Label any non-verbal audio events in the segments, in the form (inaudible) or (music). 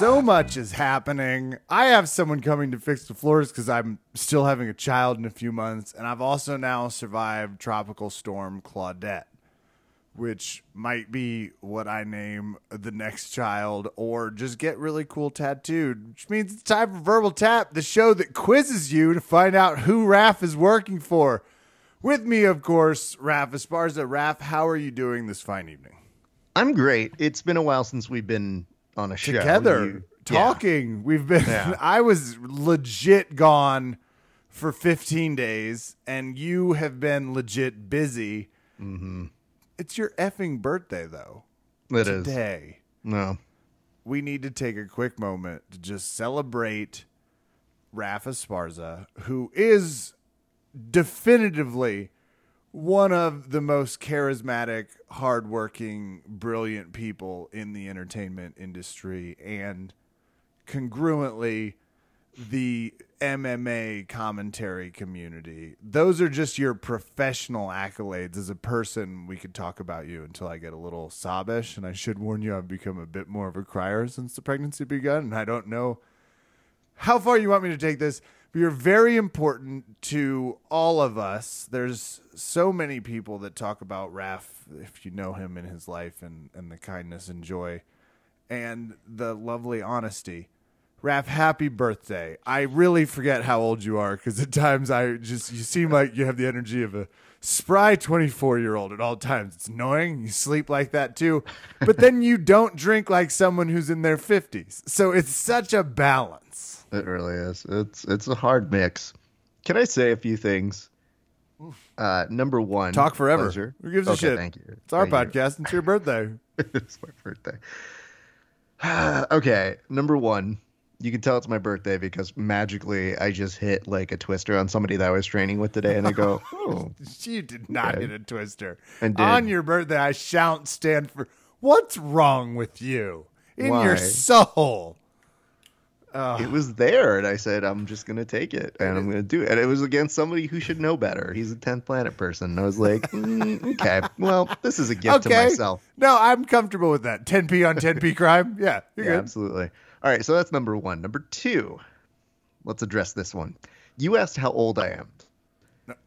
so much is happening. I have someone coming to fix the floors because I'm still having a child in a few months, and I've also now survived Tropical Storm Claudette, which might be what I name the next child, or just get really cool tattooed, which means it's time for Verbal Tap, the show that quizzes you to find out who Raph is working for. With me, of course, Raph Esparza. Raph, how are you doing this fine evening? I'm great. It's been a while since we've been on a show together You- talking. We've been. Yeah. (laughs) I was legit gone for 15 days, and you have been legit busy. Mm-hmm. It's your effing birthday, though. Yeah, it is. Today, No. we need to take a quick moment to just celebrate Raph Esparza, who is definitively one of the most charismatic, hardworking, brilliant people in the entertainment industry, and congruently, the MMA commentary community. Those are just your professional accolades as a person. We could talk about you until I get a little sobbish, and I should warn you, I've become a bit more of a crier since the pregnancy begun, and I don't know how far you want me to take this, you're very important to all of us. There's so many people that talk about Raph, if you know him in his life, and, and the kindness and joy and the lovely honesty. Raph, happy birthday. I really forget how old you are because at times I just, you seem like you have the energy of a spry 24 year old at all times. It's annoying. You sleep like that too. But then you don't drink like someone who's in their 50s. So it's such a balance. It really is. It's it's a hard mix. Can I say a few things? Uh, number one, Talk forever. pleasure. Who gives a shit? Thank you. It's our Thank you. podcast. It's your birthday. (laughs) it's my birthday. (sighs) okay, number one, you can tell it's my birthday because magically I just hit like a twister on somebody that I was training with today, and I go, (laughs) oh, You did not hit a twister. On your birthday, I shan't stand for. What's wrong with you? In Why? your soul. it was there, and I said I'm just gonna take it, and I'm gonna do it. And it was against somebody who should know better. He's a tenth planet person. And I was like, (laughs) mm, okay, well, this is a gift Okay. to myself. No, I'm comfortable with that. 10p on 10p crime. Yeah, you're Yeah, good. absolutely. All right, so that's number one. Number two, let's address this one. You asked how old I am.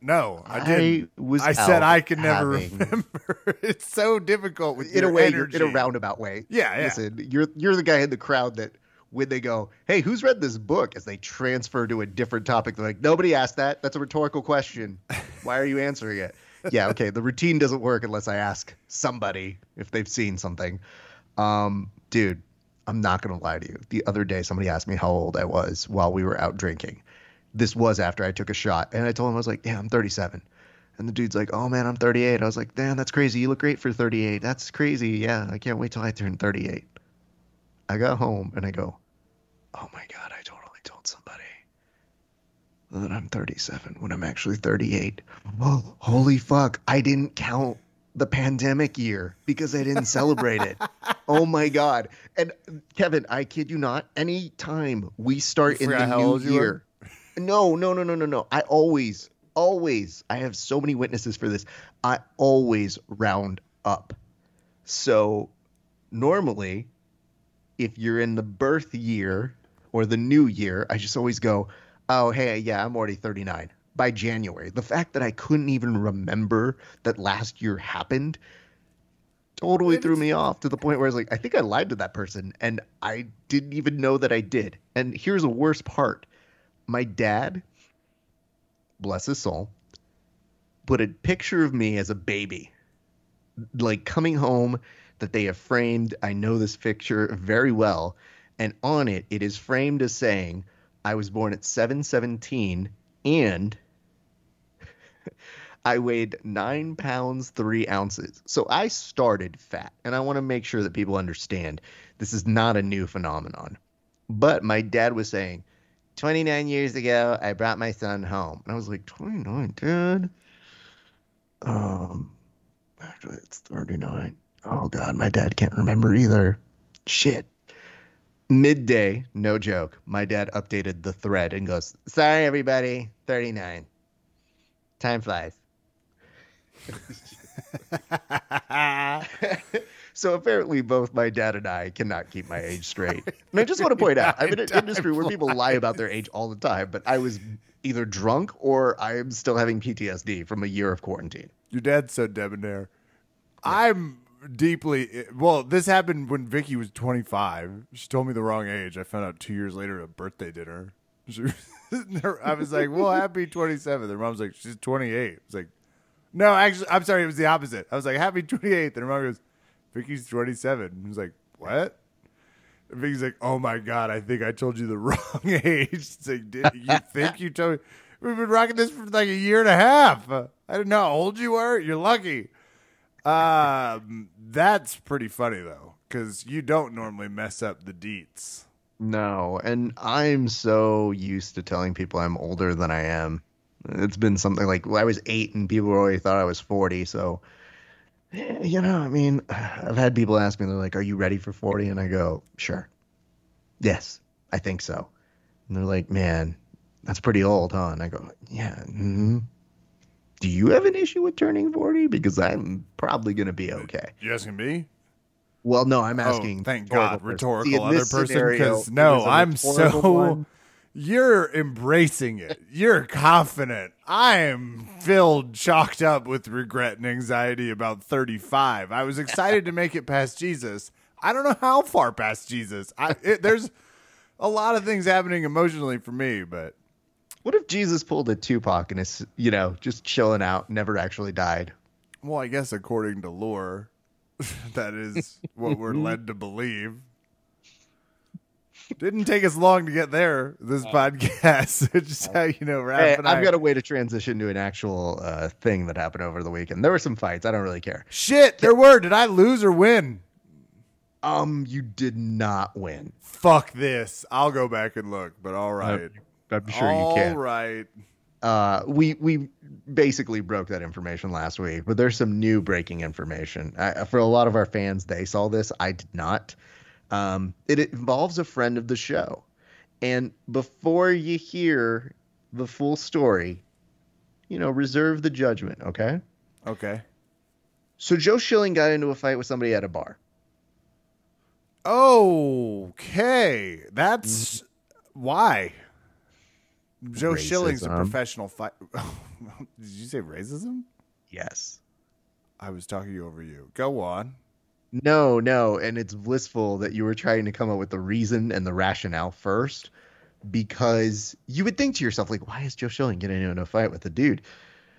No, I I didn't. was I said I can never having- remember. (laughs) it's so difficult with in a way, in a roundabout way. Yeah, yeah. Listen, you're you're the guy in the crowd that when they go, "Hey, who's read this book?" as they transfer to a different topic, they're like, "Nobody asked that. That's a rhetorical question. Why are you answering it?" (laughs) yeah, okay. The routine doesn't work unless I ask somebody if they've seen something. Um, dude, I'm not gonna lie to you. The other day, somebody asked me how old I was while we were out drinking. This was after I took a shot, and I told him I was like, "Yeah, I'm 37." And the dude's like, "Oh man, I'm 38." I was like, "Damn, that's crazy. You look great for 38. That's crazy. Yeah, I can't wait till I turn 38." I got home and I go, "Oh my god, I totally told somebody that I'm 37 when I'm actually 38." Oh, (gasps) holy fuck! I didn't count the pandemic year because I didn't celebrate it. (laughs) Oh my god! And Kevin, I kid you not. Any time we start in the new old you were? year, no, no, no, no, no, no. I always, always, I have so many witnesses for this. I always round up. So normally, if you're in the birth year or the new year, I just always go, oh, hey, yeah, I'm already 39 by January. The fact that I couldn't even remember that last year happened totally threw me off to the point where I was like, I think I lied to that person and I didn't even know that I did. And here's the worst part my dad, bless his soul, put a picture of me as a baby, like coming home that they have framed. I know this picture very well. And on it, it is framed as saying, I was born at 717 and (laughs) I weighed nine pounds, three ounces. So I started fat. And I want to make sure that people understand this is not a new phenomenon. But my dad was saying, 29 years ago, I brought my son home. And I was like, 29, dad? Um, actually, it's 39. Oh, God, my dad can't remember either. Shit. Midday, no joke, my dad updated the thread and goes, Sorry, everybody, 39. Time flies. (laughs) So apparently, both my dad and I cannot keep my age straight. And I just want to point out, I'm in an (laughs) industry where people lie about their age all the time, but I was either drunk or I am still having PTSD from a year of quarantine. Your dad's so debonair. I'm deeply well. This happened when Vicky was 25. She told me the wrong age. I found out two years later at a birthday dinner. She was- (laughs) I was like, "Well, happy 27." Their mom's like, "She's 28." It's like, "No, actually, I'm sorry. It was the opposite." I was like, "Happy 28." And her mom goes, "Vicky's 27." I was like, "What?" And Vicky's like, "Oh my god, I think I told you the (laughs) wrong age." It's like, "Did you think you told me?" We've been rocking this for like a year and a half. I didn't know how old you were. You're lucky. Um, that's pretty funny though, because you don't normally mess up the deets. No, and I'm so used to telling people I'm older than I am. It's been something like well, I was eight and people already thought I was 40. So, you know, I mean, (sighs) I've had people ask me, they're like, Are you ready for 40? And I go, Sure. Yes, I think so. And they're like, Man, that's pretty old, huh? And I go, Yeah. hmm Do you have an issue with turning 40? Because I'm probably to be okay. You asking me? Well, no, I'm Oh, asking. thank God, person. rhetorical See, other person. Because no, I'm so. one. You're embracing it. You're confident. I am filled, chalked up with regret and anxiety about 35. I was excited to make it past Jesus. I don't know how far past Jesus. I, it, there's a lot of things happening emotionally for me, but What if Jesus pulled a Tupac and is, you know, just chilling out, never actually died? well, I guess according to lore, (laughs) that is what we're led to believe. Didn't take us long to get there. This podcast, (laughs) It's just how you know, Raph Hey, and I've I- got a way to transition to an actual uh, thing that happened over the weekend. There were some fights. I don't really care. Shit, there were. Did I lose or win? Um, you did not win. Fuck this. I'll go back and look, but all right. I'm sure All you can. right. Uh, we we basically broke that information last week, but there's some new breaking information. I, for a lot of our fans, they saw this. I did not. Um, it involves a friend of the show, and before you hear the full story, you know, reserve the judgment. Okay. Okay. So Joe Schilling got into a fight with somebody at a bar. Okay. That's why. Joe Schilling's a professional fight. (laughs) Did you say racism? Yes. I was talking over you. Go on. No, no, and it's blissful that you were trying to come up with the reason and the rationale first, because you would think to yourself, like, why is Joe Schilling getting into a fight with a dude?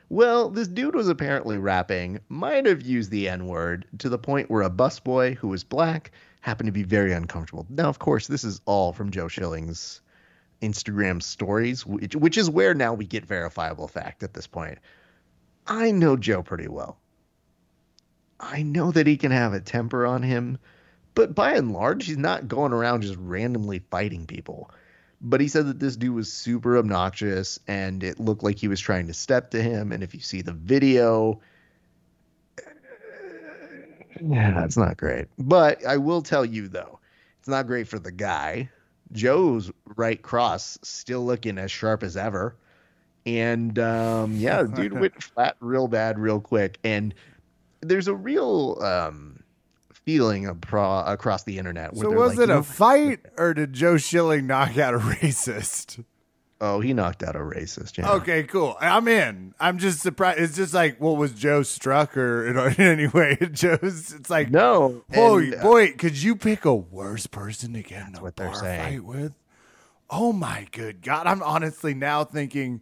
Well, this dude was apparently rapping, might have used the N word to the point where a busboy who was black happened to be very uncomfortable. Now, of course, this is all from Joe Schilling's Instagram stories, which, which is where now we get verifiable fact at this point. I know Joe pretty well. I know that he can have a temper on him, but by and large, he's not going around just randomly fighting people. But he said that this dude was super obnoxious and it looked like he was trying to step to him. And if you see the video, (sighs) yeah, it's not great. But I will tell you, though, it's not great for the guy. Joe's right cross still looking as sharp as ever. And um, yeah, (laughs) dude went flat real bad real quick. And there's a real um, feeling apro- across the internet. Where So was like, it a fight or did Joe Schilling knock out a racist? Oh, he knocked out a racist. Yeah. Okay, cool. I'm in. I'm just surprised. It's just like, well, was Joe struck or (laughs) in, any way? (laughs) Joe's. It's like, No. boy, and, uh, boy, could you pick a worse person to get in a what they're bar saying. fight with? Oh my good God! I'm honestly now thinking,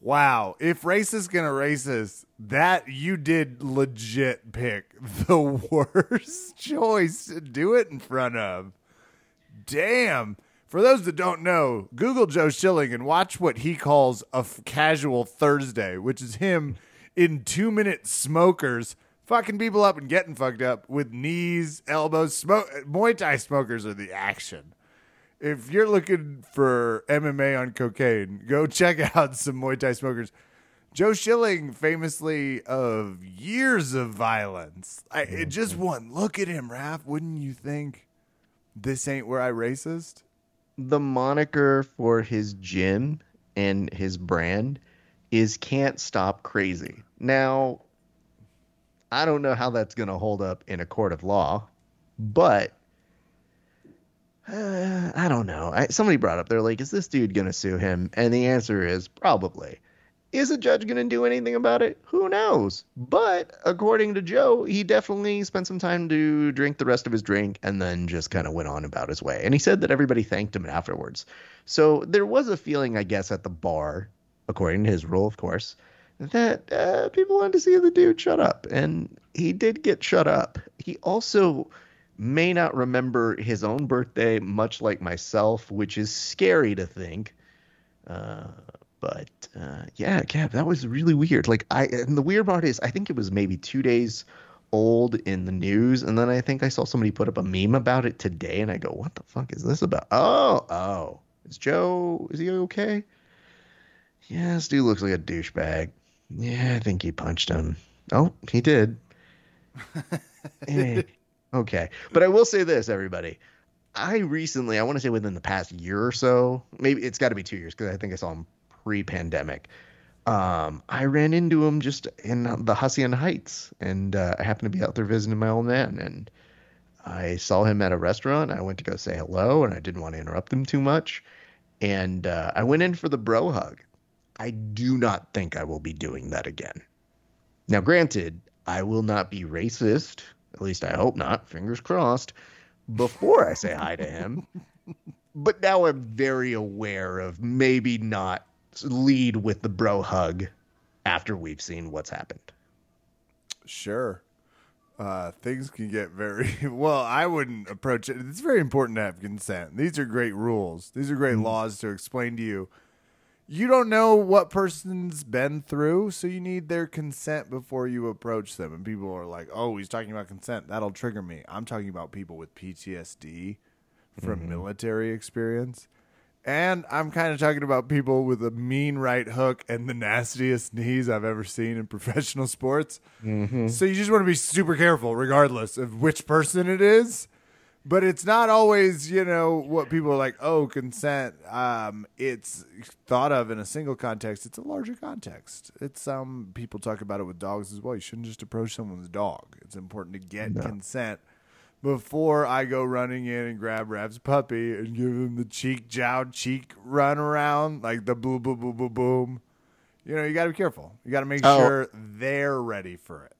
wow, if racist gonna racist, that you did legit pick (laughs) the worst choice to do it in front of. Damn. For those that don't know, Google Joe Schilling and watch what he calls a f- casual Thursday, which is him in two minute smokers fucking people up and getting fucked up with knees, elbows. Smoke Muay Thai smokers are the action. If you're looking for MMA on cocaine, go (laughs) check out some Muay Thai smokers. Joe Schilling, famously of years of violence, I, it just one look at him, Raph. Wouldn't you think this ain't where I racist? The moniker for his gym and his brand is can't stop crazy. Now, I don't know how that's going to hold up in a court of law, but uh, (sighs) I don't know. I, somebody brought up, they're like, is this dude going to sue him? And the answer is probably. Is a judge going to do anything about it? Who knows? But according to Joe, he definitely spent some time to drink the rest of his drink and then just kind of went on about his way. And he said that everybody thanked him afterwards. So there was a feeling, I guess, at the bar, according to his rule, of course, that uh, people wanted to see the dude shut up. And he did get shut up. He also may not remember his own birthday, much like myself, which is scary to think. Uh, but uh, yeah, Cap, that was really weird. Like I, and the weird part is, I think it was maybe two days old in the news, and then I think I saw somebody put up a meme about it today, and I go, "What the fuck is this about?" Oh, oh, is Joe? Is he okay? Yeah, this dude looks like a douchebag. Yeah, I think he punched him. Oh, he did. (laughs) Eh, okay, but I will say this, everybody. I recently, I want to say within the past year or so, maybe it's got to be two years because I think I saw him pre-pandemic. Um, I ran into him just in the Hacienda Heights, and uh, I happened to be out there visiting my old man, and I saw him at a restaurant. I went to go say hello, and I didn't want to interrupt him too much, and uh, I went in for the bro hug. I do not think I will be doing that again. Now, granted, I will not be racist. At least I hope not. Fingers crossed. Before I say hi to him. (laughs) but now I'm very aware of maybe not lead with the bro hug after we've seen what's happened. Sure. Uh, things can get very (laughs) well. I wouldn't approach it. It's very important to have consent. These are great rules. These are great mm-hmm. laws to explain to you. You don't know what person's been through, so you need their consent before you approach them. And people are like, "Oh, he's talking about consent. That'll trigger me." I'm talking about people with PTSD from mm-hmm. military experience. And I'm kind of talking about people with a mean right hook and the nastiest knees I've ever seen in (laughs) professional sports. Mm-hmm. So you just want to be super careful, regardless of which person it is. But it's not always, you know, what people are like, oh, consent. Um, it's thought of in a single context. It's a larger context. It's um people talk about it with dogs as well. You shouldn't just approach someone's dog. It's important to get no. consent before I go running in and grab Raph's puppy and give him the cheek jowed cheek run around, like the boom, boom, boom, boom, boom. You know, you got to be careful. You got to make oh. sure they're ready for it.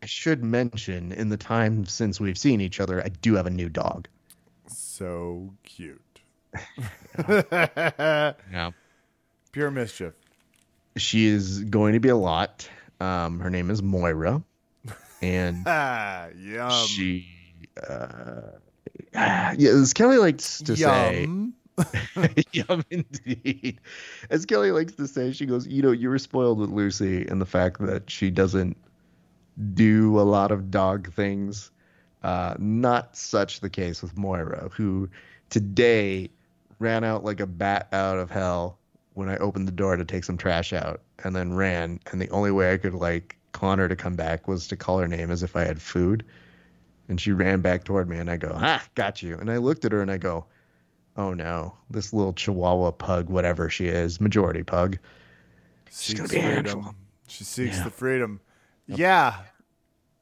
I should mention in the time since we've seen each other, I do have a new dog. So cute. yeah. (laughs) Pure mischief. She is going to be a lot. Um, her name is Moira and (laughs) Yum. she uh, yeah, as Kelly likes to Yum. say (laughs) Yum indeed. As Kelly likes to say, she goes, you know, you were spoiled with Lucy and the fact that she doesn't do a lot of dog things. Uh, not such the case with Moira, who today ran out like a bat out of hell when I opened the door to take some trash out and then ran. And the only way I could like Connor to come back was to call her name as if I had food. And she ran back toward me, and I go, "Ah, got you." And I looked at her and I go, "Oh no, this little Chihuahua pug, whatever she is, majority pug, she's gonna be freedom. She seeks yeah. the freedom. Yep. Yeah,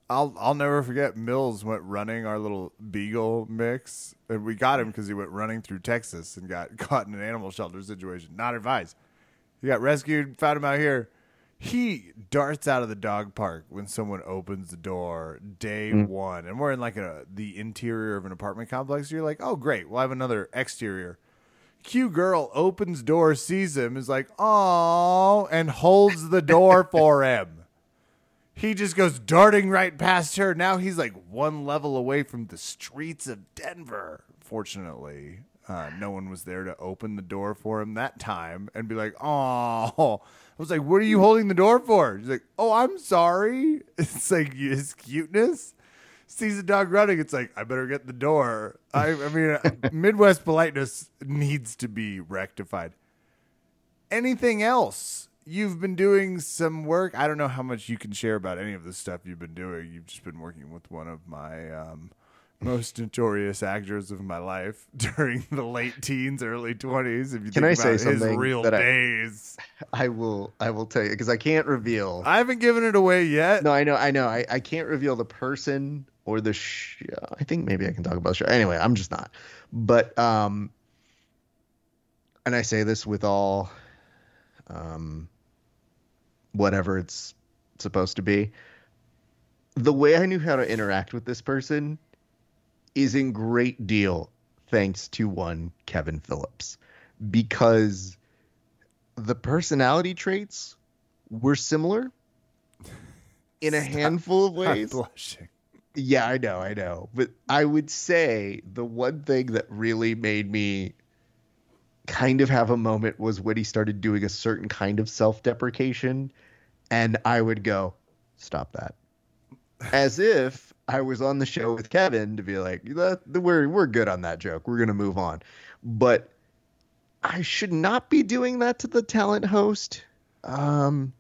I'll I'll never forget. Mills went running our little beagle mix, and we got him because he went running through Texas and got (laughs) caught in an animal shelter situation. Not advised. He got rescued. Found him out here he darts out of the dog park when someone opens the door day mm. one and we're in like a the interior of an apartment complex you're like oh great we'll have another exterior q girl opens door sees him is like oh and holds the door (laughs) for him he just goes darting right past her now he's like one level away from the streets of denver fortunately uh, no one was there to open the door for him that time and be like, "Oh." I was like, "What are you holding the door for?" He's like, "Oh, I'm sorry." (laughs) It's like his cuteness. Sees a dog running, it's like I better get the door. I, I mean, (laughs) Midwest politeness needs to be rectified. Anything else? You've been doing some work. I don't know how much you can share about any of the stuff you've been doing. You've just been working with one of my um, most notorious actors of my life (laughs) during the late teens, early twenties. If you Can think I about say his something real that I- days, I will I will tell you because I can't reveal. I haven't given it away yet. No, I know, I know. I, I can't reveal the person or the show. I think maybe I can talk about the show. Anyway, I'm just not. But um, and I say this with all um, whatever it's supposed to be. The way I knew how to interact with this person is in great deal thanks to one Kevin Phillips because the personality traits were similar (laughs) in a Stop. handful of I'm ways. blushing. Yeah, I know, I know. But I would say the one thing that really made me kind of have a moment was when he started doing a certain kind of self deprecation. And I would go, stop that. As if I was on the show with Kevin to be like, we're, we're good on that joke. We're to move on. But I should not be doing that to the talent host, um,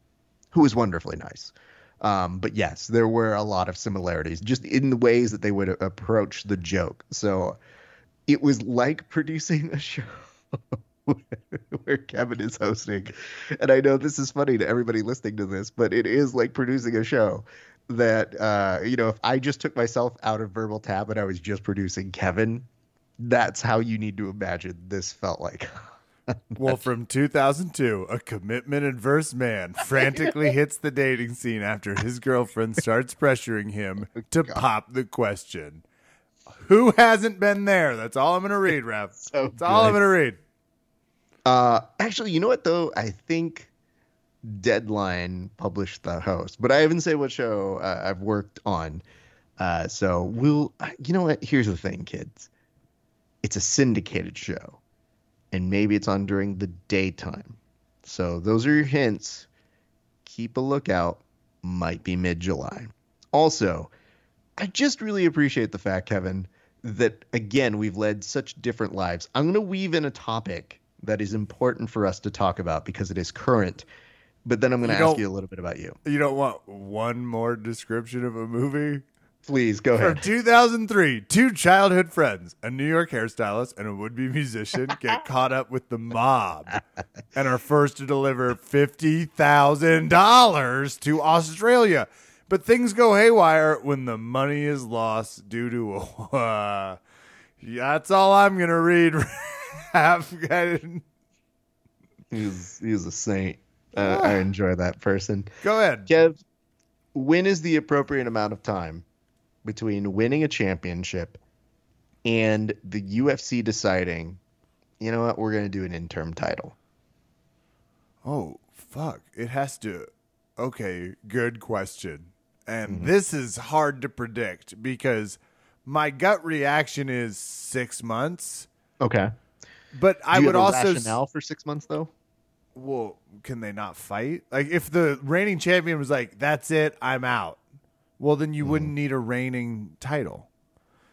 who was wonderfully nice. Um, but yes, there were a lot of similarities just in the ways that they would approach the joke. So it was like producing a (laughs) show where Kevin is hosting. And I know this is funny to everybody listening to this, but it is like producing a show that, uh, you know, if I just took myself out of Verbal Tap and I was just producing Kevin, that's how you need to imagine this felt like. (laughs) Well, from 2002, a commitment adverse man (laughs) frantically hits the dating scene after his girlfriend starts pressuring him (laughs) to pop the question. Who hasn't been there? That's all I'm going to read, Raph. So That's all I'm going to read. Uh, actually, you know what though? I think Deadline published the host, but I haven't said what show uh, I've worked on. Uh, so we'll. You know what? Here's the thing, kids. It's a syndicated show, and maybe it's on during the daytime. So those are your hints. Keep a lookout. Might be mid July. Also, I just really appreciate the fact, Kevin, that again we've led such different lives. I'm going to weave in a topic that is important for us to talk about because it is current. But then I'm going to ask you a little bit about you. You don't want one more description of a movie? Please go ahead. From 2003, two childhood friends, a New York hairstylist and a would be musician, (laughs) get caught up with the mob and are forced to deliver $50,000 to Australia. But things go haywire when the money is lost due to a. Uh, (laughs) that's all I'm going to read. (laughs) He's he's a saint. Uh, I enjoy that person. Go ahead. Kev, when is the appropriate amount of time between winning a championship and the UFC deciding, you know what, we're going to do an interim title? Oh, fuck. It has to. Okay, good question. And this is hard to predict because my gut reaction is six months. Okay. But I do you would have a also. rationale for six months though. Well, can they not fight? Like, if the reigning champion was like, that's it, I'm out, well, then you wouldn't mm-hmm. need a reigning title.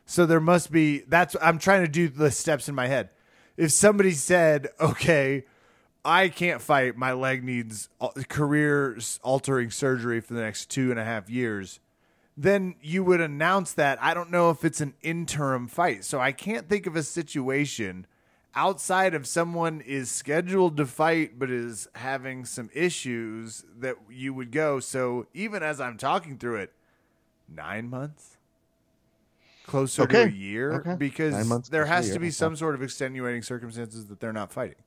So there must be. That's. I'm trying to do the steps in my head. If somebody said, okay, I can't fight, my leg needs career altering surgery for the next two and a half years, then you would announce that. I don't know if it's an interim fight. So I can't think of a situation outside of someone is scheduled to fight but is having some issues that you would go. So even as I'm talking through it, nine months? Closer to a year? Okay. Because there closer to a has to be some sort of extenuating circumstances that they're not fighting.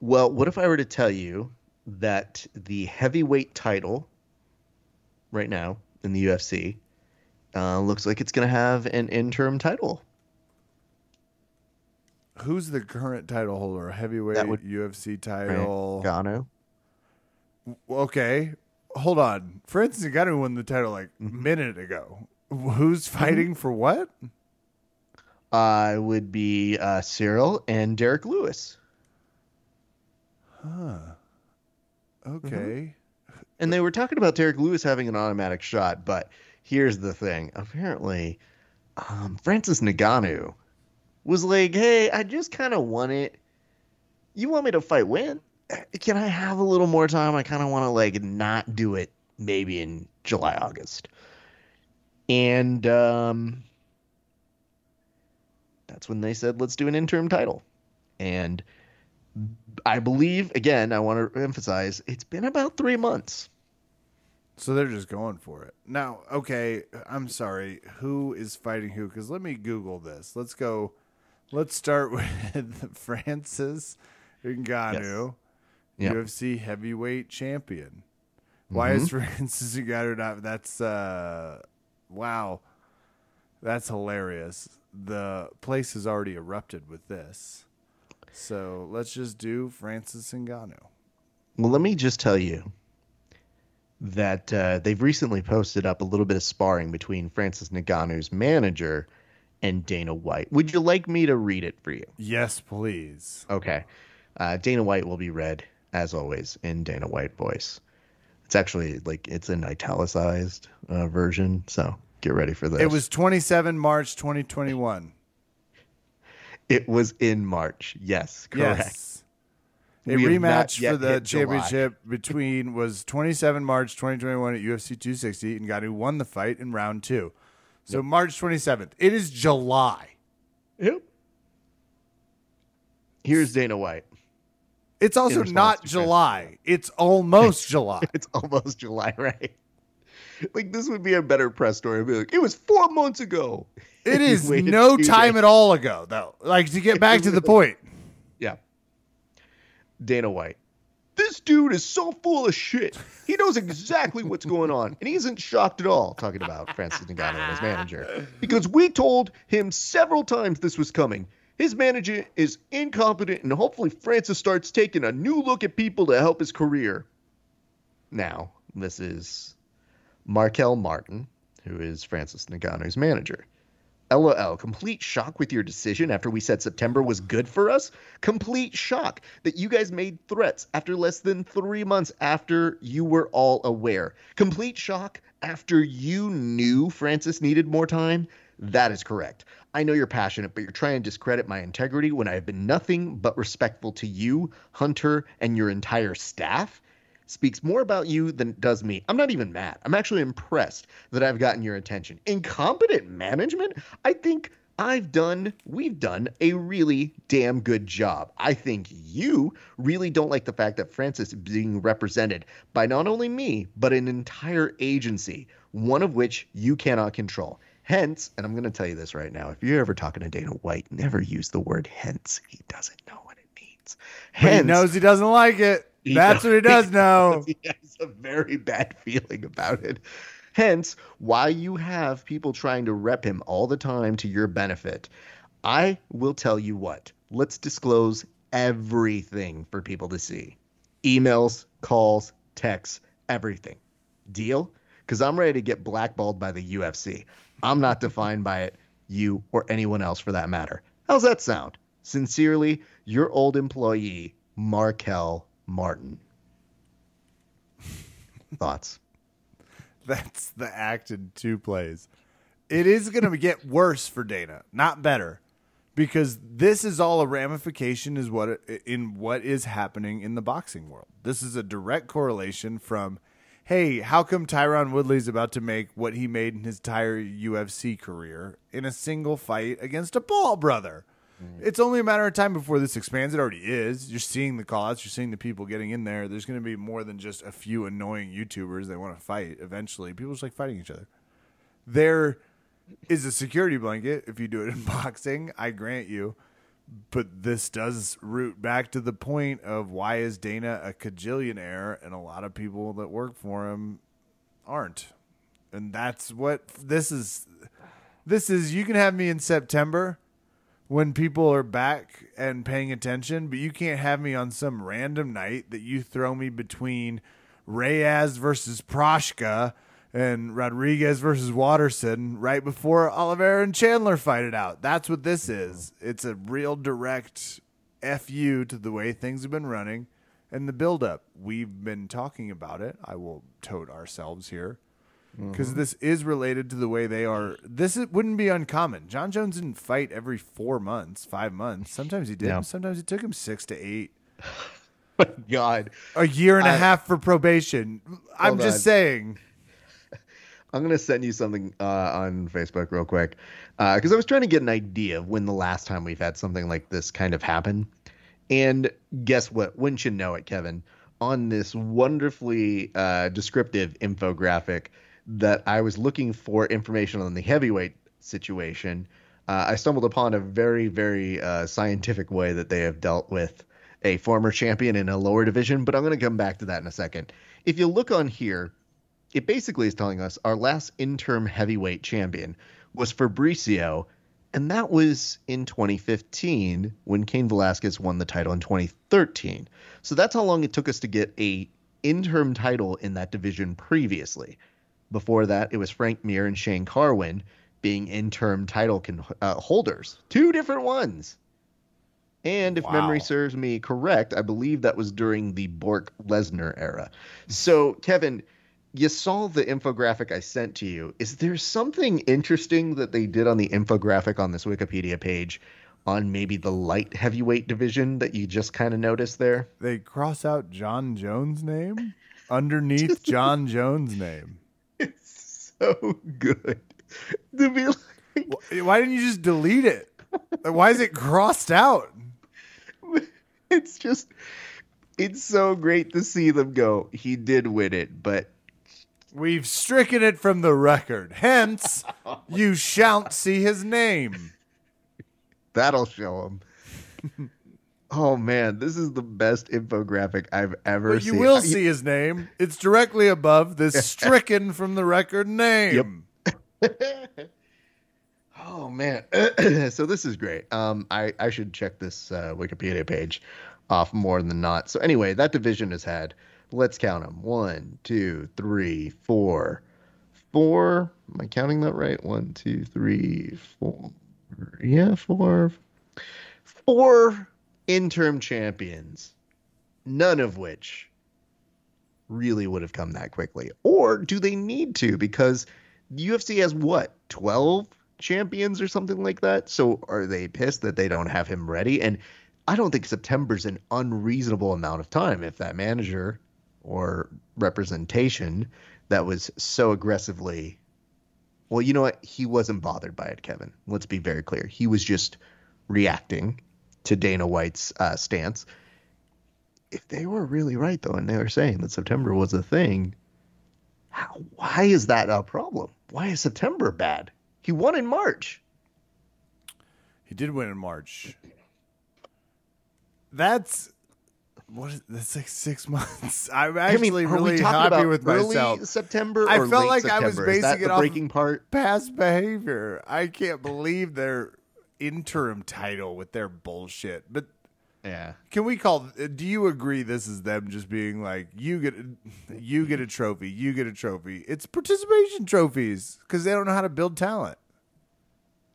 Well, what if I were to tell you that the heavyweight title right now in the UFC uh, looks like it's going to have an interim title? Who's the current title holder? Heavyweight would- UFC title. Ngannou. Okay, hold on. Francis Ngannou won the title like a Mm-hmm. minute ago. Who's fighting for what? Uh, would be uh, Ciryl and Derrick Lewis. Huh. Okay. And they were talking about Derrick Lewis having an automatic shot, but here's the thing. Apparently, um, Francis Ngannou was like, "Hey, I just kind of want it. You want me to fight when? Can I have a little more time? I kind of want to like not do it maybe in July, August." And um, that's when they said, let's do an interim title. And I believe, again, I want to emphasize, it's been about three months. So they're just going for it. Now, okay, I'm sorry. Who is fighting who? Because let me Google this. Let's go. Let's start (laughs) with Francis Ngannou, Yep. UFC heavyweight champion. Why is Francis Ngannou not? That's uh, wow, that's hilarious. The place has already erupted with this. So let's just do Francis Ngannou. Well, let me just tell you that uh, they've recently posted up a little bit of sparring between Francis Ngannou's manager and Dana White. Would you like me to read it for you? Yes, please. Okay. Uh, Dana White will be read, as always, in Dana White voice. It's actually like it's an italicized uh, version, so get ready for this. It was 27 March 2021. It was in March. Yes, correct. Yes. A rematch for the championship between was 27 March 2021 at UFC 260 and Ngannou won the fight in round 2. So March 27th. It is July. Yep. Here's Dana White. It's also not to July. It's almost (laughs) July. It's almost July, right? Like this would be a better press story. It'd be like, it was four months ago. It (laughs) You is waited no time days. at all ago though. Like to get (laughs) back to the point. Yeah. Dana White. This dude is so full of shit. He knows exactly what's going on, and he isn't shocked at all. Talking about Francis Ngannou and his manager, because we told him several times this was coming. His manager is incompetent, and hopefully Francis starts taking a new look at people to help his career. Now, this is Marquel Martin, who is Francis Ngannou's manager. LOL, complete shock with your decision after we said September was good for us? Complete shock that you guys made threats after less than three months after you were all aware. Complete shock after you knew Francis needed more time? That is correct. I know you're passionate, but you're trying to discredit my integrity when I have been nothing but respectful to you, Hunter, and your entire staff speaks more about you than it does me. I'm not even mad. I'm actually impressed that I've gotten your attention. Incompetent management? I think I've done, we've done a really damn good job. I think you really don't like the fact that Francis is being represented by not only me, but an entire agency, one of which you cannot control. Hence, and I'm going to tell you this right now if you're ever talking to Dana White, never use the word hence. He doesn't know what it means. But he Hence, knows he doesn't like it. He That's what he does know. (laughs) he has a very bad feeling about it. Hence, why you have people trying to rep him all the time to your benefit. I will tell you what. Let's disclose everything for people to see. Emails, calls, texts, everything. Deal? Because I'm ready to get blackballed by the UFC. I'm not defined by it, you or anyone else for that matter. How's that sound? Sincerely, your old employee, Marquel Martin. Thoughts? (laughs) That's the act in two plays. It is going to get worse for Dana, not better, because this is all a ramification is what in what is happening in the boxing world. This is a direct correlation from, hey, how come Tyron Woodley's about to make what he made in his entire UFC career in a single fight against a Paul brother? Mm-hmm. It's only a matter of time before this expands. It already is. You're seeing the calls. You're seeing the people getting in there. There's going to be more than just a few annoying YouTubers that want to fight. Eventually, people just like fighting each other. There is a security blanket if you do it in (laughs) boxing. I grant you, but this does root back to the point of why is Dana a cajillionaire and a lot of people that work for him aren't, and that's what this is. This is you can have me in September when people are back and paying attention, but you can't have me on some random night that you throw me between Reyes versus Prochazka and Rodriguez versus Waterson right before Oliveira and Chandler fight it out. That's what this is. It's a real direct FU to the way things have been running and the buildup. We've been talking about it. I will tote ourselves here because this is related to the way they are. This is, wouldn't be uncommon. Jon Jones didn't fight every four months, five months. Sometimes he did. No. Sometimes it took him six to eight, (laughs) God. a year and a I- half for probation. I'm just on. saying. (laughs) I'm gonna send you something uh, on Facebook real quick because uh, I was trying to get an idea of when the last time we've had something like this kind of happen. And guess what? Wouldn't you know it, Kevin? On this wonderfully uh, descriptive infographic that I was looking for information on the heavyweight situation, uh, I stumbled upon a very, very uh, scientific way that they have dealt with a former champion in a lower division. But I'm going to come back to that in a second. If you look on here, it basically is telling us our last interim heavyweight champion was Fabricio, and that was in 2015 when Cain Velasquez won the title in 2013. So that's how long it took us to get a interim title in that division previously. Before that, it was Frank Mir and Shane Carwin being interim title con- uh, holders, two different ones. And if wow. memory serves me correct, I believe that was during the Brock Lesnar era. So, Kevin, you saw the infographic I sent to you. Is there something interesting that they did on the infographic on this Wikipedia page on maybe the light heavyweight division that you just kind of noticed there? They cross out Jon Jones' name underneath (laughs) Jon Jones' name. It's so good to be like, why didn't you just delete it? Why is it crossed out? (laughs) It's just, it's so great to see them go. He did win it, but We've stricken it from the record. Hence, (laughs) you shan't see his name. That'll show him. (laughs) oh man, this is the best infographic I've ever but you seen. will see his name. It's directly above this (laughs) stricken from the record name. Yep. (laughs) oh man. (clears throat) so this is great. Um I I should check this uh, Wikipedia page off more than not. So anyway, that division has had Let's count them. One, two, three, four. Four. Am I counting that right? One, two, three, four. Yeah, four. Four interim champions, none of which really would have come that quickly. Or do they need to? Because UFC has what, 12 champions or something like that? So are they pissed that they don't have him ready? And I don't think September's an unreasonable amount of time if that manager or representation that was so aggressively well you know what he wasn't bothered by it kevin let's be very clear he was just reacting to dana white's uh, stance if they were really right though and they were saying that september was a thing how, why is that a problem why is september bad he won in march he did win in march that's what is that's like six months. (laughs) I'm actually I mean, really happy with myself. September. I felt like September? I was basing it off breaking part past behavior. I can't believe their interim title with their bullshit. But yeah, can we call? Do you agree this is them just being like you get you get a trophy, you get a trophy? It's participation trophies because they don't know how to build talent.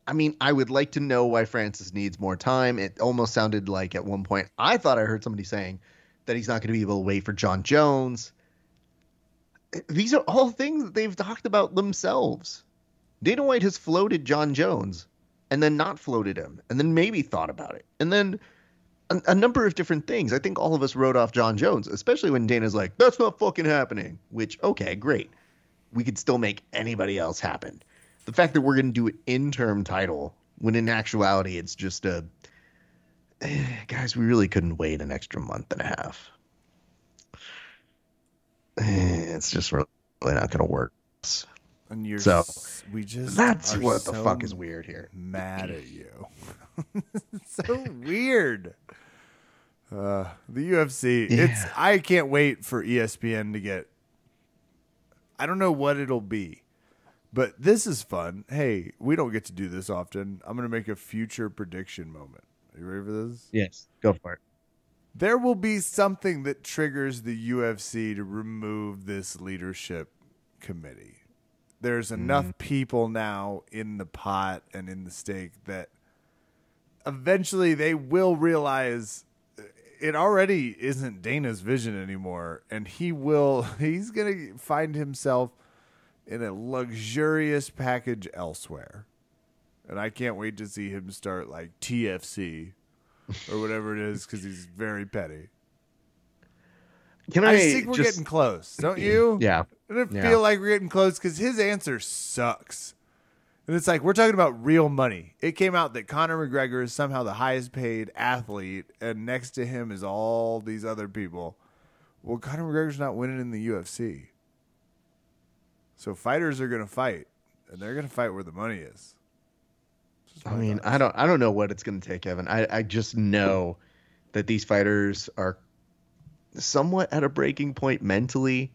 I mean, I would like to know why Francis needs more time. It almost sounded like at one point I thought I heard somebody saying that he's not going to be able to wait for Jon Jones. These are all things that they've talked about themselves. Dana White has floated Jon Jones and then not floated him and then maybe thought about it. And then a, a number of different things. I think all of us wrote off Jon Jones, especially when Dana's like, that's not fucking happening, which, okay, great. We could still make anybody else happen the fact that we're going to do an interim title when in actuality it's just a (sighs) guys we really couldn't wait an extra month and a half (sighs) it's just really not going to work and you're so we just that's what so the fuck is weird here mad at you (laughs) so weird uh the ufc yeah. it's i can't wait for espn to get i don't know what it'll be but this is fun. Hey, we don't get to do this often. I'm to make a future prediction moment. Are you ready for this? Yes, go for it. There will be something that triggers the UFC to remove this leadership committee. There's enough mm. people now in the pot and in the stake that eventually they will realize it already isn't Dana's vision anymore and he will (laughs) he's going to find himself in a luxurious package elsewhere. And I can't wait to see him start like TFC or whatever it is because he's very petty. Can I, I, think we're just- getting close, don't (clears throat) you? Yeah. I don't Yeah. feel like we're getting close because his answer sucks. And it's like we're talking about real money. It came out that Conor McGregor is somehow the highest paid athlete, and next to him is all these other people. Well, Conor McGregor's not winning in the UFC. So fighters are going to fight, and they're going to fight where the money is. I mean, thoughts. I don't I don't know what it's going to take, Evan. I I just know that these fighters are somewhat at a breaking point mentally.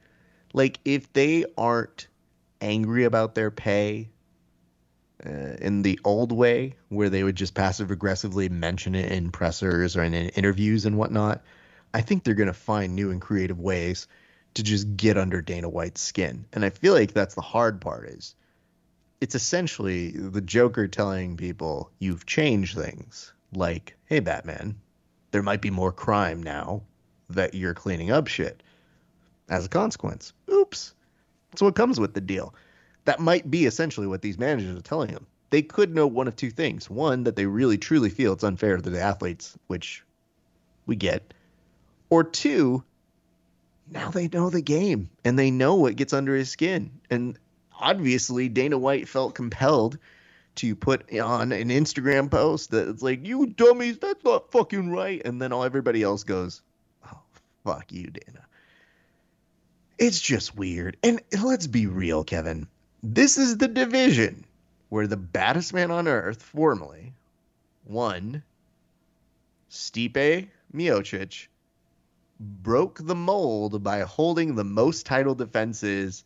Like if they aren't angry about their pay uh, in the old way, where they would just passive aggressively mention it in pressers or in interviews and whatnot, I think they're going to find new and creative ways to just get under Dana White's skin. And I feel like that's the hard part is it's essentially the Joker telling people you've changed things. Like, hey, Batman, there might be more crime now that you're cleaning up shit. As a consequence, oops. That's what comes with the deal. That might be essentially what these managers are telling him. They could know one of two things. One, that they really truly feel it's unfair to the athletes, which we get. Or two, now they know the game and they know what gets under his skin. And obviously, Dana White felt compelled to put on an Instagram post that it's like, you dummies, that's not fucking right. And then all everybody else goes, fuck you, Dana. It's just weird. And let's be real, Kevin. This is the division where the baddest man on earth, formerly, won Stipe Miocic broke the mold by holding the most title defenses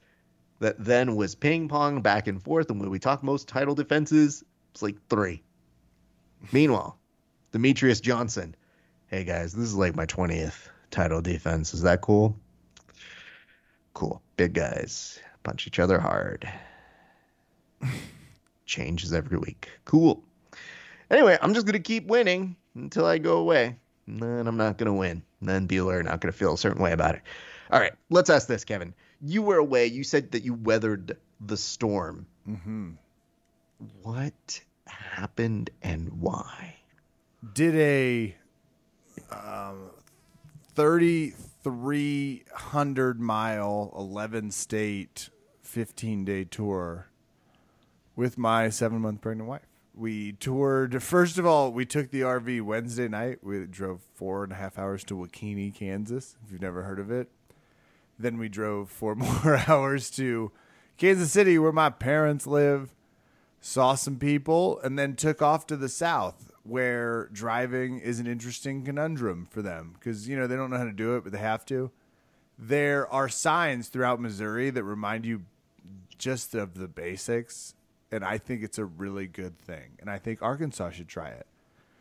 that then was ping pong back and forth. And when we talk most title defenses, it's like three. Meanwhile, Demetrious Johnson, hey guys, this is like my 20th title defense. Is that cool? Cool. Big guys punch each other hard. (laughs) Changes every week. Cool. Anyway, I'm just going to keep winning until I go away. And then I'm not going to win. And then are not going to feel a certain way about it. All right, let's ask this, Kevin. You were away. You said that you weathered the storm. Mm-hmm. What happened and why? did a um, 3,300 mile, 11 state, 15 day tour with my seven month pregnant wife. We toured, first of all, we took the RV Wednesday night. We drove four and a half hours to WaKeeney, Kansas, if you've never heard of it. Then we drove four (laughs) more hours to Kansas City, where my parents live saw some people, and then took off to the south, where driving is an interesting conundrum for them because you know they don't know how to do it, but they have to. There are signs throughout Missouri that remind you just of the basics, and I think it's a really good thing. And I think Arkansas should try it,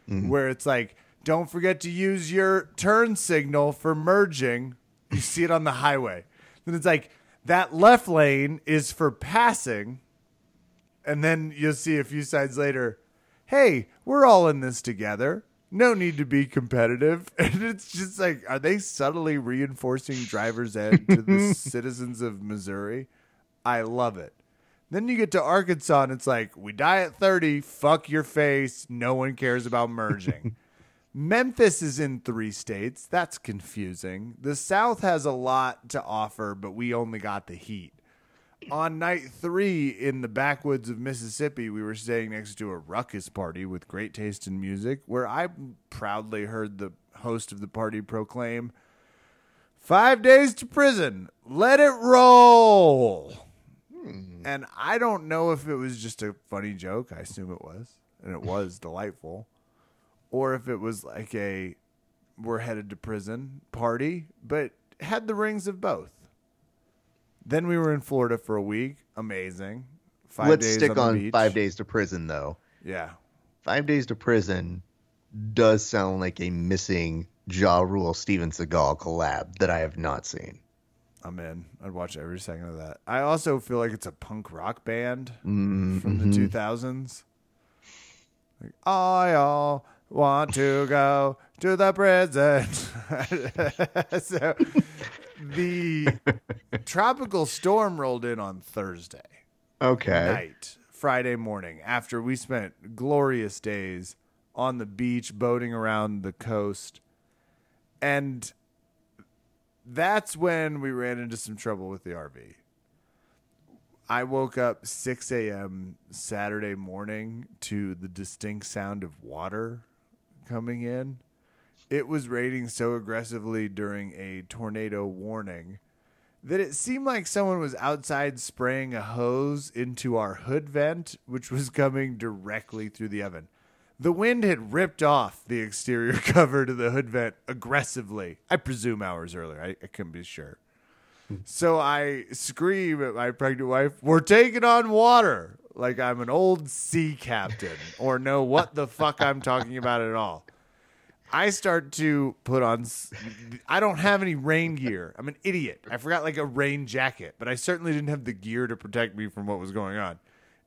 mm-hmm. where it's like, don't forget to use your turn signal for merging. You see it on the highway. Then it's like that left lane is for passing and then you'll see a few sides later, hey, we're all in this together. No need to be competitive. (laughs) And it's just like, are they subtly reinforcing driver's ed to the (laughs) citizens of Missouri? I love it. Then you get to Arkansas and it's like, we die at 30, fuck your face. No one cares about merging. (laughs) Memphis is in three states. That's confusing. The South has a lot to offer, but we only got the heat on night three in the backwoods of Mississippi, we were staying next to a ruckus party with great taste in music, where I proudly heard the host of the party proclaim, Five days to prison, let it roll. Hmm. And I don't know if it was just a funny joke. I assume it was. And it was (laughs) delightful. Or if it was like a we're headed to prison party, but had the rings of both. Then we were in Florida for a week. Amazing. 5 Let's days stick on, the on beach. five days to prison, though. Yeah. Five days to prison does sound like a missing Ja Rule Steven Seagal collab that I have not seen. I'm in. I'd watch every second of that. I also feel like it's a punk rock band Mm, from the 2000s. Like, I all want to go to the prison. (laughs) so the (laughs) tropical storm rolled in on Thursday. Okay. night, Friday morning, after we spent glorious days on the beach, boating around the coast. And that's when we ran into some trouble with the RV. I woke up 6 a.m. Saturday morning to the distinct sound of water coming in. It was raining so aggressively during a tornado warning that it seemed like someone was outside spraying a hose into our hood vent, which was coming directly through the oven. The wind had ripped off the exterior (laughs) cover to the hood vent aggressively. I presume hours earlier. I, I couldn't be sure. So I scream at my pregnant wife, We're taking on water. Like I'm an old sea captain or know what the fuck I'm talking about at all. I start to put on. s- I don't have any rain gear. I'm an idiot. I forgot like a rain jacket, but I certainly didn't have the gear to protect me from what was going on.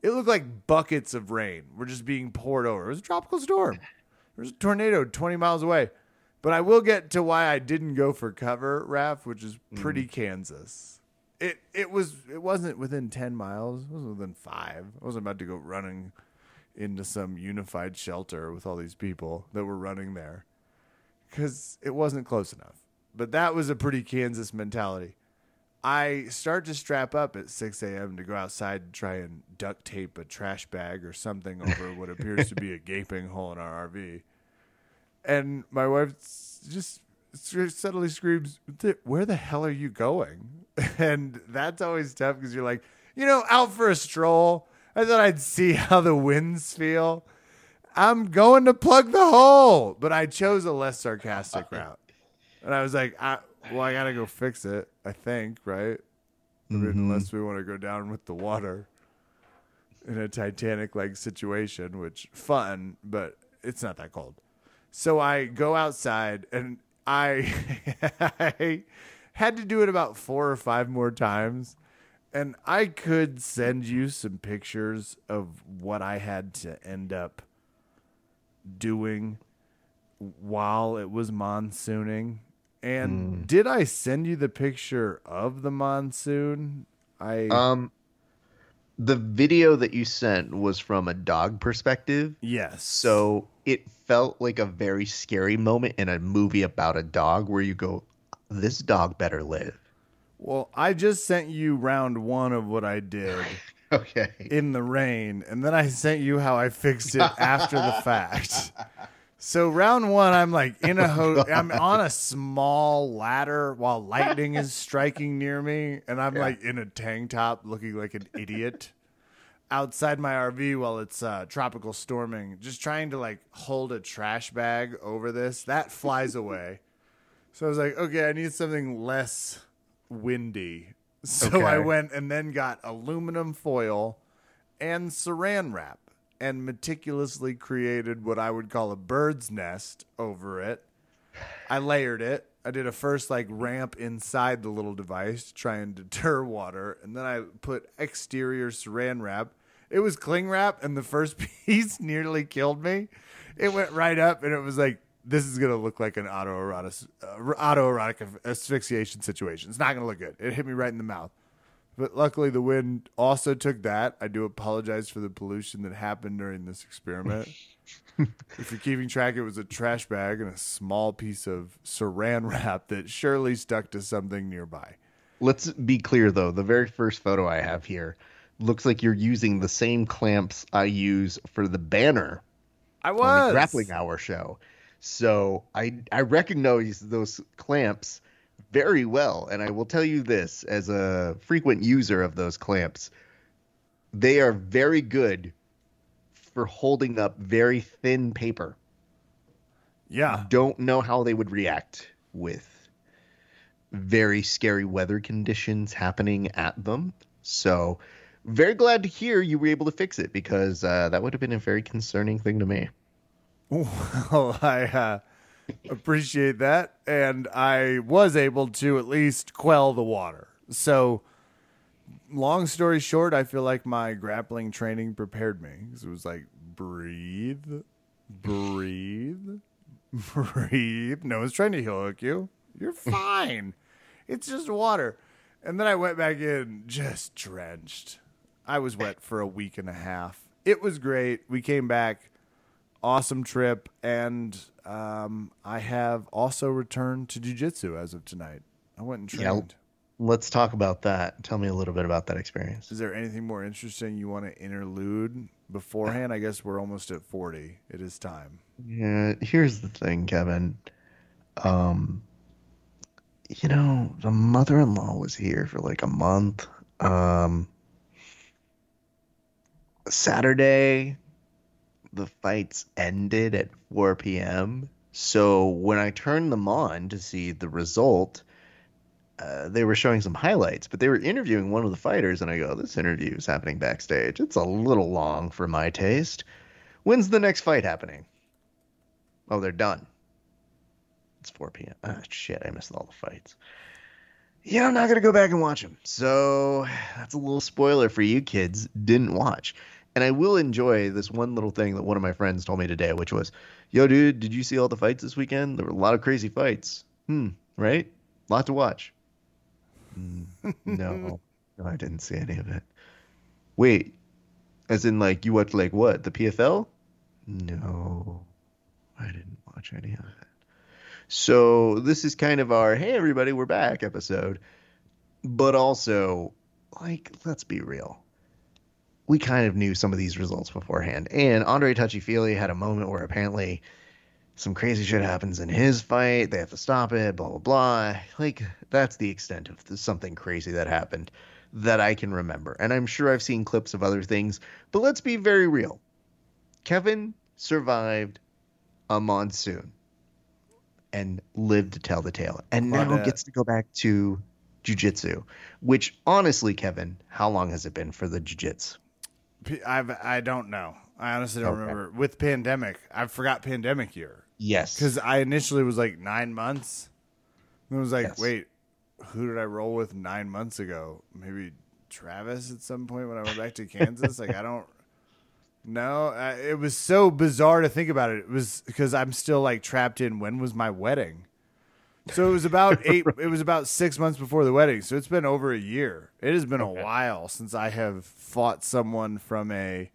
It looked like buckets of rain were just being poured over. It was a tropical storm. There was a tornado 20 miles away. But I will get to why I didn't go for cover, Raph, which is hmm. pretty Kansas. It it was it wasn't within 10 miles. It wasn't within 5. I wasn't about to go running into some unified shelter with all these people that were running there because it wasn't close enough. But that was a pretty Kansas mentality. I start to strap up at 6 a.m. to go outside and try and duct tape a trash bag or something over what appears to be a gaping hole in our RV. And my wife just suddenly screams, Where the hell are you going? (laughs) And that's always tough because you're like, you know, out for a stroll. I thought I'd see how the winds feel. I'm going to plug the hole. But I chose a less sarcastic (laughs) route. And I was like, I, well, I got to go fix it, I think, right? Mm-hmm. Unless we want to go down with the water in a Titanic like situation, which fun, but it's not that cold. So I go outside and I, (laughs) I had to do it about four or five more times. And I could send you some pictures of what I had to end up doing while it was monsooning. And did I send you the picture of the monsoon? I Um, the video that you sent was from a dog perspective, yes. so it felt like a very scary moment in a movie about a dog where you go, "This dog better live." well, I just sent you round one of what I did (laughs) Okay. in the rain, and then I sent you how I fixed it after the fact. So round one, I'm like in a ho- (laughs) I'm on a small ladder while lightning is striking near me, and I'm like in a tank top, looking like an idiot outside my RV while it's uh, tropical storming, just trying to like hold a trash bag over this. That flies (laughs) away. So I was like, okay, I need something less windy. So I went and then got aluminum foil and saran wrap and meticulously created what I would call a bird's nest over it. I layered it. I did a first like ramp inside the little device to try and deter (laughs) water, and then I put exterior saran wrap. It was cling wrap, and the first (laughs) piece nearly killed me. It went right up, and it was like, "This is gonna look like an autoerotic, uh, autoerotic asphyxiation situation. It's not gonna look good." It hit me right in the mouth. But luckily, the wind also took that. I do apologize for the pollution that happened during this experiment. (laughs) if you're keeping track, it was a trash bag and a small piece of saran wrap that surely stuck to something nearby. Let's be clear though. The very first photo I have here looks like you're using the same clamps I use for the banner I on was the Grappling Hour show. So I I recognize those clamps very well, and I will tell you this as a frequent user of those clamps, they are very good for holding up very thin paper. Yeah, Don't know how they would react with very scary weather conditions happening at them. So very glad to hear you were able to fix it because uh, that would have been a very concerning thing to me. (laughs) Well, I uh, appreciate that, and I was able to at least quell the water. So, long story short, I feel like my grappling training prepared me because it was like breathe, breathe, (laughs) breathe. No one's trying to heel hook you. You're (laughs) fine. it's just water. And then I went back in just drenched. I was wet for a week and a half. It was great. We came back awesome trip and um, i have also returned to jiu-jitsu as of tonight I went and trained. Yeah. Let's talk about that. Tell me a little bit about that experience. Is there anything more interesting you want to interlude beforehand? I guess we're almost at 40. It is time. Yeah, here's the thing, Kevin. Um, you know, the mother-in-law was here for like a month. Um, Saturday, the fights ended at 4 p.m. So when I turned them on to see the result, uh, they were showing some highlights, but they were interviewing one of the fighters, and I go, "This interview is happening backstage. It's a little long for my taste. When's the next fight happening?" Oh, they're done. It's 4 p.m. Ah, shit, I missed all the fights. Yeah, I'm not gonna go back and watch them. So that's a little spoiler for you kids. Didn't watch. And I will enjoy this one little thing that one of my friends told me today, which was, "Yo, dude, did you see all the fights this weekend? There were a lot of crazy fights. Hmm, right? Lot to watch." Mm, no, (laughs) no, I didn't see any of it. Wait, as in like you watched like what? The PFL? No, I didn't watch any of it. So this is kind of our hey everybody, we're back episode. But also, like, let's be real. We kind of knew some of these results beforehand. And Andre Touchy had a moment where apparently some crazy shit happens in his fight. They have to stop it, blah, blah, blah. Like, that's the extent of the, something crazy that happened that I can remember. And I'm sure I've seen clips of other things. But let's be very real. Kevin survived a monsoon and lived to tell the tale. And now Claudette. gets to go back to jujitsu, which honestly, Kevin, how long has it been for the jujitsu? I've, I don't know. I honestly don't Okay. remember. With pandemic, I forgot pandemic year Yes. because I initially was like nine months. And it was like, Yes. wait, who did I roll with nine months ago? Maybe Travis at some point when I went back to (laughs) Kansas. like I don't. No, uh, it was so bizarre to think about it. It was because I'm still like trapped in when was my wedding. So it was about (laughs) eight. It was about six months before the wedding. So it's been over a year. It has been a while since I have fought someone from a.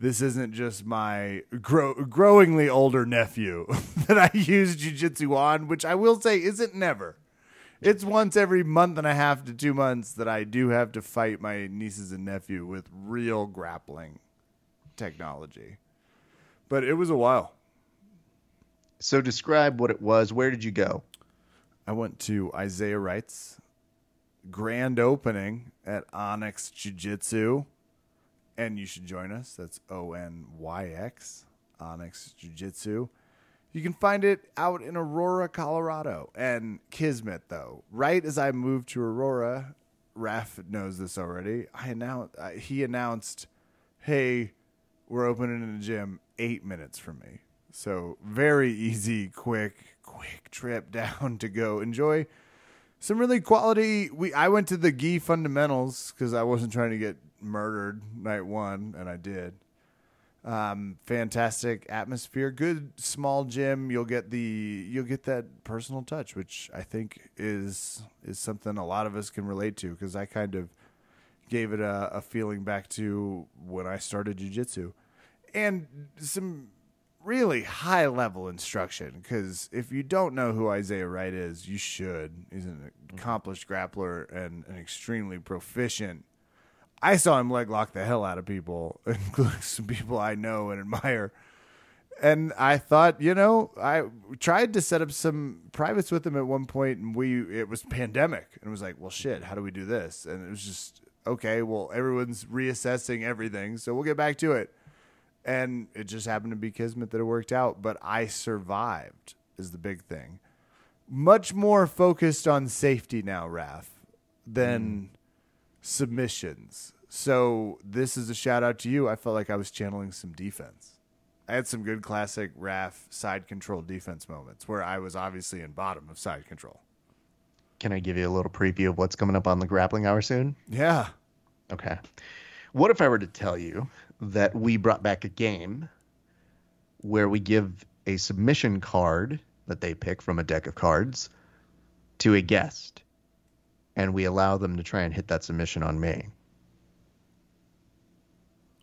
This isn't just my grow, growingly older nephew (laughs) that I use jujitsu on, which I will say isn't never. It's once every month and a half to two months that I do have to fight my nieces and nephew with real grappling technology. But it was a while. So describe what it was. Where did you go? I went to Isaiah Wright's grand opening at Onyx Jiu Jitsu, and you should join us. That's O N Y X, Onyx Jiu Jitsu. You can find it out in Aurora, Colorado. And Kismet, though, right as I moved to Aurora, Raph knows this already. I announced uh, he announced, "Hey, we're opening a gym eight minutes from me." So very easy, quick, quick trip (laughs) down to go enjoy some really quality. We I went to the Gi fundamentals because I wasn't trying to get murdered night one, and I did. Um, fantastic atmosphere, good small gym. You'll get the you'll get that personal touch, which I think is is something a lot of us can relate to because I kind of gave it a, a feeling back to when I started jujitsu, and some really high level instruction. Because if you don't know who Isaiah Wright is, you should. He's an mm-hmm. accomplished grappler and an extremely proficient. I saw him leg lock the hell out of people, (laughs) including some people I know and admire. And I thought, you know, I tried to set up some privates with him at one point, and we it was pandemic, and it was like, well, shit, how do we do this? And it was just okay. Well, everyone's reassessing everything, so we'll get back to it. And it just happened to be kismet that it worked out, but I survived is the big thing. Much more focused on safety now, Raph, than hmm. submissions. So this is a shout out to you. I felt like I was channeling some defense. I had some good classic Raph side control defense moments where I was obviously in bottom of side control. Can I give you a little preview of what's coming up on the grappling hour soon? Yeah. Okay. What if I were to tell you that we brought back a game where we give a submission card that they pick from a deck of cards to a guest and we allow them to try and hit that submission on me?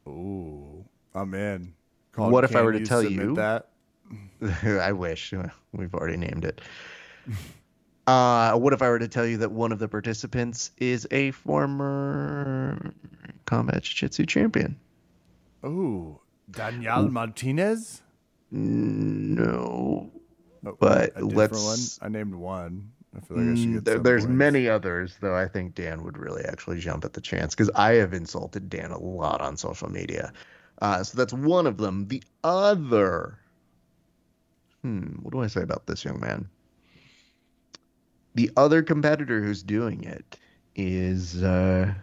Ooh, I'm in. What if I were to tell you- that? (laughs) I wish. (laughs) We've already named it. Uh, what if I were to tell you that one of the participants is a former combat jiu-jitsu champion? Ooh, Daniel Martinez. No, Oh, But let's- one. I named one. I feel like I should Mm, there- there's points. many others, though. I think Dan would really actually jump at the chance because I have insulted Dan a lot on social media. Uh, so that's one of them. The other, hmm, what do I say about this young man? The other competitor who's doing it is uh,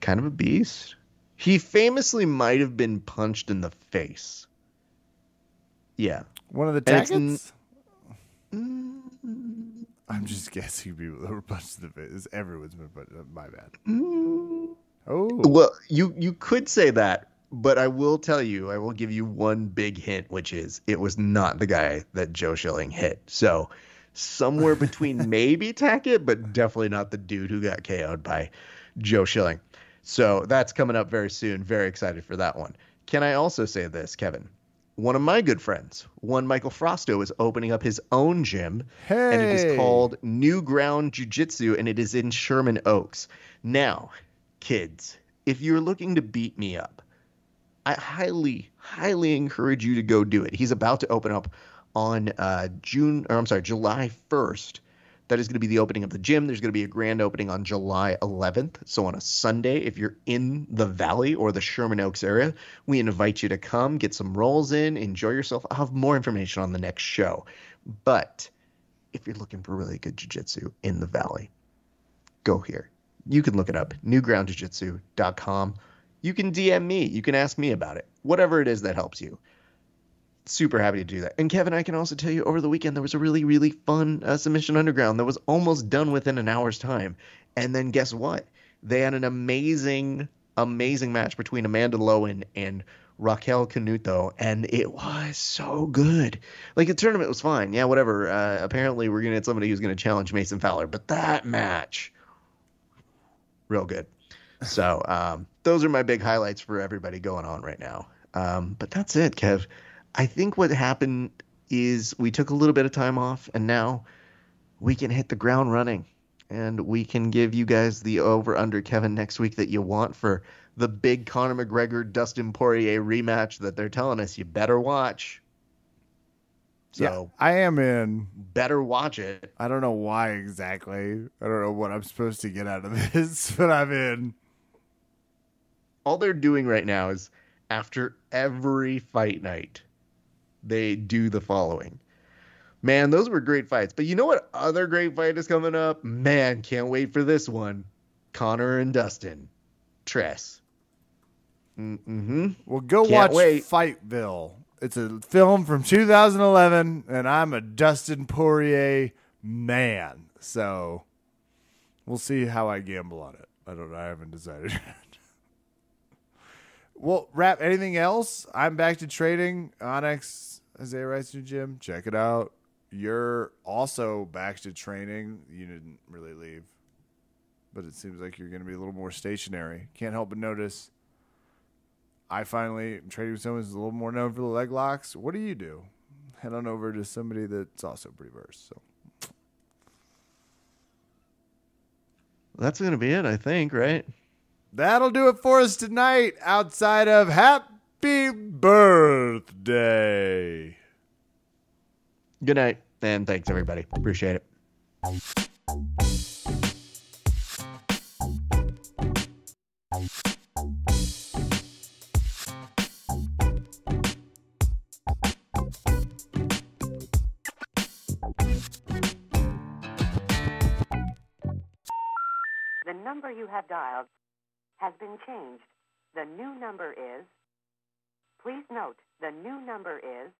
kind of a beast. He famously might have been punched in the face. Yeah. One of the And mm. I'm just guessing people that were punched in the face. Everyone's been punched. My bad. Mm. Oh, Well, you you could say that, but I will tell you, I will give you one big hint, which is it was not the guy that Joe Schilling hit. So somewhere between (laughs) maybe Tackett, but definitely not the dude who got KO'd by Joe Schilling. So that's coming up very soon. Very excited for that one. Can I also say this, Kevin? One of my good friends, one Michael Frosto, is opening up his own gym and it is called New Ground Jiu Jitsu, and it is in Sherman Oaks. Now, kids, if you're looking to beat me up, I highly, highly encourage you to go do it. He's about to open up on uh, June, or I'm sorry, July 1st. That is going to be the opening of the gym. There's going to be a grand opening on July 11th. So on a Sunday, if you're in the Valley or the Sherman Oaks area, we invite you to come, get some rolls in, enjoy yourself. I'll have more information on the next show. But if you're looking for really good jiu-jitsu in the valley go here you can look it up newgroundjiu-jitsu.com you can dm me you can ask me about it whatever it is that helps you super happy to do that and kevin i can also tell you over the weekend there was a really really fun uh, submission underground that was almost done within an hour's time and then guess what they had an amazing amazing match between amanda Loewen and Raquel Canuto, and it was so good. Like the tournament was fine, yeah, whatever. Uh, apparently, we're gonna get somebody who's gonna challenge Mason Fowler, but that match, real good. So um, those are my big highlights for everybody going on right now. Um, but that's it, Kev. I think what happened is we took a little bit of time off, and now we can hit the ground running, and we can give you guys the over under Kevin next week that you want for the big Conor McGregor Dustin Poirier rematch that they're telling us you better watch. So yeah, I am in. better watch it. I don't know why exactly. I don't know what I'm supposed to get out of (laughs) this, but I'm in. All they're doing right now is after every fight night, they do the following. Man, those were great fights. But you know what other great fight is coming up? Man, can't wait for this one. Conor and Dustin. Tress. Mm-hmm. Well, go Can't watch wait. Fightville. It's a film from 2011, and I'm a Dustin Poirier man. So we'll see how I gamble on it. I don't know. I haven't decided (laughs) yet. well, Raph Anything else? I'm back to trading. Onyx Isaiah Rice new gym. Check it out. You're also back to training. You didn't really leave, but it seems like you're going to be a little more stationary. Can't help but notice. I finally am trading with someone who's a little more known for the leg locks. What do you do? Head on over to somebody that's also pretty versed. So That's going to be it, I think, right? that'll do it for us tonight. Outside of Happy Birthday. Good night, and thanks, everybody. Appreciate it. The number you have dialed has been changed. The new number is. Please note, the new number is